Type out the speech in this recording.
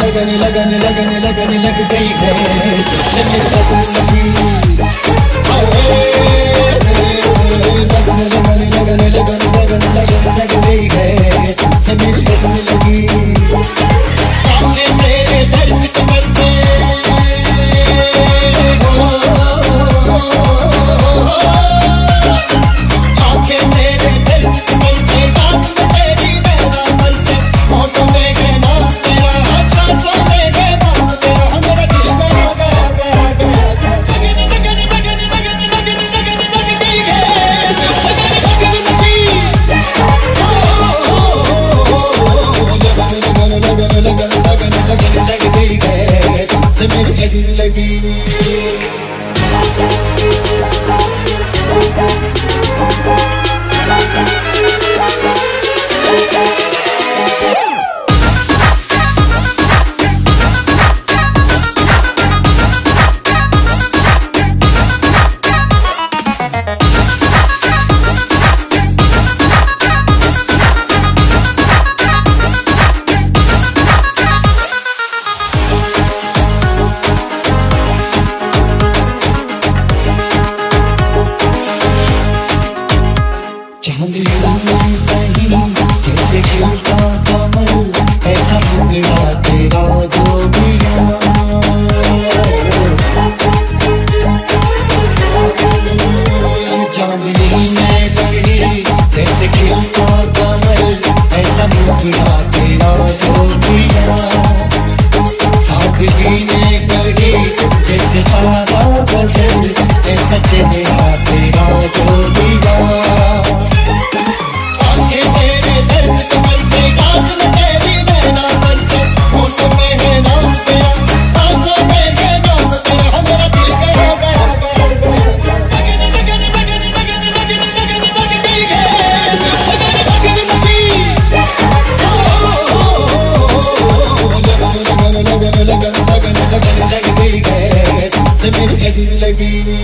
लगन लगन लगन लगन लग गई है Thank you. Hungry, hungry. me.